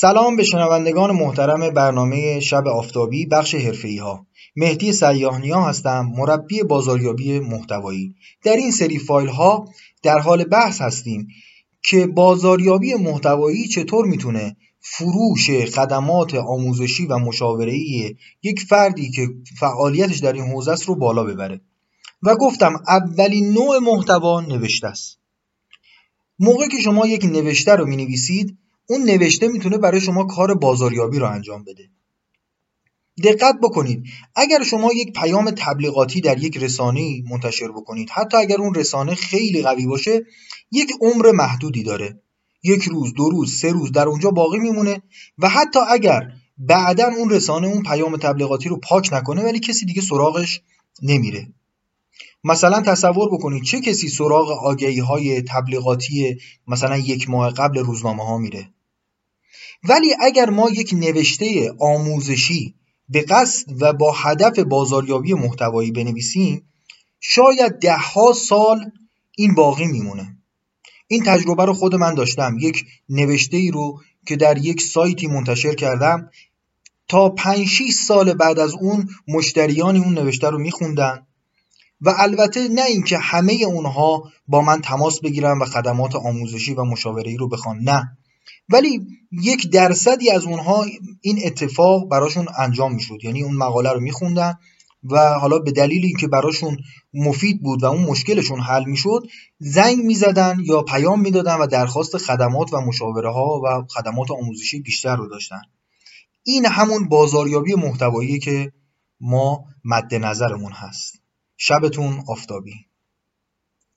سلام به شنوندگان محترم برنامه شب آفتابی بخش حرفه‌ای ها مهدی سیاهنیا هستم مربی بازاریابی محتوایی. در این سری فایل ها در حال بحث هستیم که بازاریابی محتوایی چطور می‌تونه فروش خدمات آموزشی و مشاوره‌ای یک فردی که فعالیتش در این حوزه است رو بالا ببره. و گفتم اولین نوع محتوا نوشته است. موقعی که شما یک نوشته رو می‌نویسید اون نوشته می‌تونه برای شما کار بازاریابی رو انجام بده. دقت بکنید. اگر شما یک پیام تبلیغاتی در یک رسانه منتشر بکنید حتی اگر اون رسانه خیلی قوی باشه یک عمر محدودی داره. یک روز دو روز سه روز در اونجا باقی میمونه و حتی اگر بعدا اون رسانه اون پیام تبلیغاتی رو پاک نکنه ولی کسی دیگه سراغش نمیره. مثلا تصور بکنید چه کسی سراغ آگهی های تبلیغاتی مثلا یک ماه قبل روزنامه ها میره. ولی اگر ما یک نوشته آموزشی به قصد و با هدف بازاریابی محتوایی بنویسیم شاید دهها سال این باقی میمونه. این تجربه رو خود من داشتم. یک نوشته ای رو که در یک سایتی منتشر کردم تا 5 6 سال بعد از اون مشتریانی اون نوشته رو میخوندن و البته نه اینکه همه اونها با من تماس بگیرن و خدمات آموزشی و مشاوره‌ای رو بخوان. نه. ولی یک درصدی از اونها این اتفاق براشون انجام می‌شد. یعنی اون مقاله رو میخوندن و حالا به دلیلی که براشون مفید بود و اون مشکلشون حل می‌شد زنگ می‌زدن یا پیام می‌دادن و درخواست خدمات و مشاوره ها و خدمات آموزشی بیشتر رو داشتن. این همون بازاریابی محتوایی که ما مد نظرمون هست. شبتون آفتابی.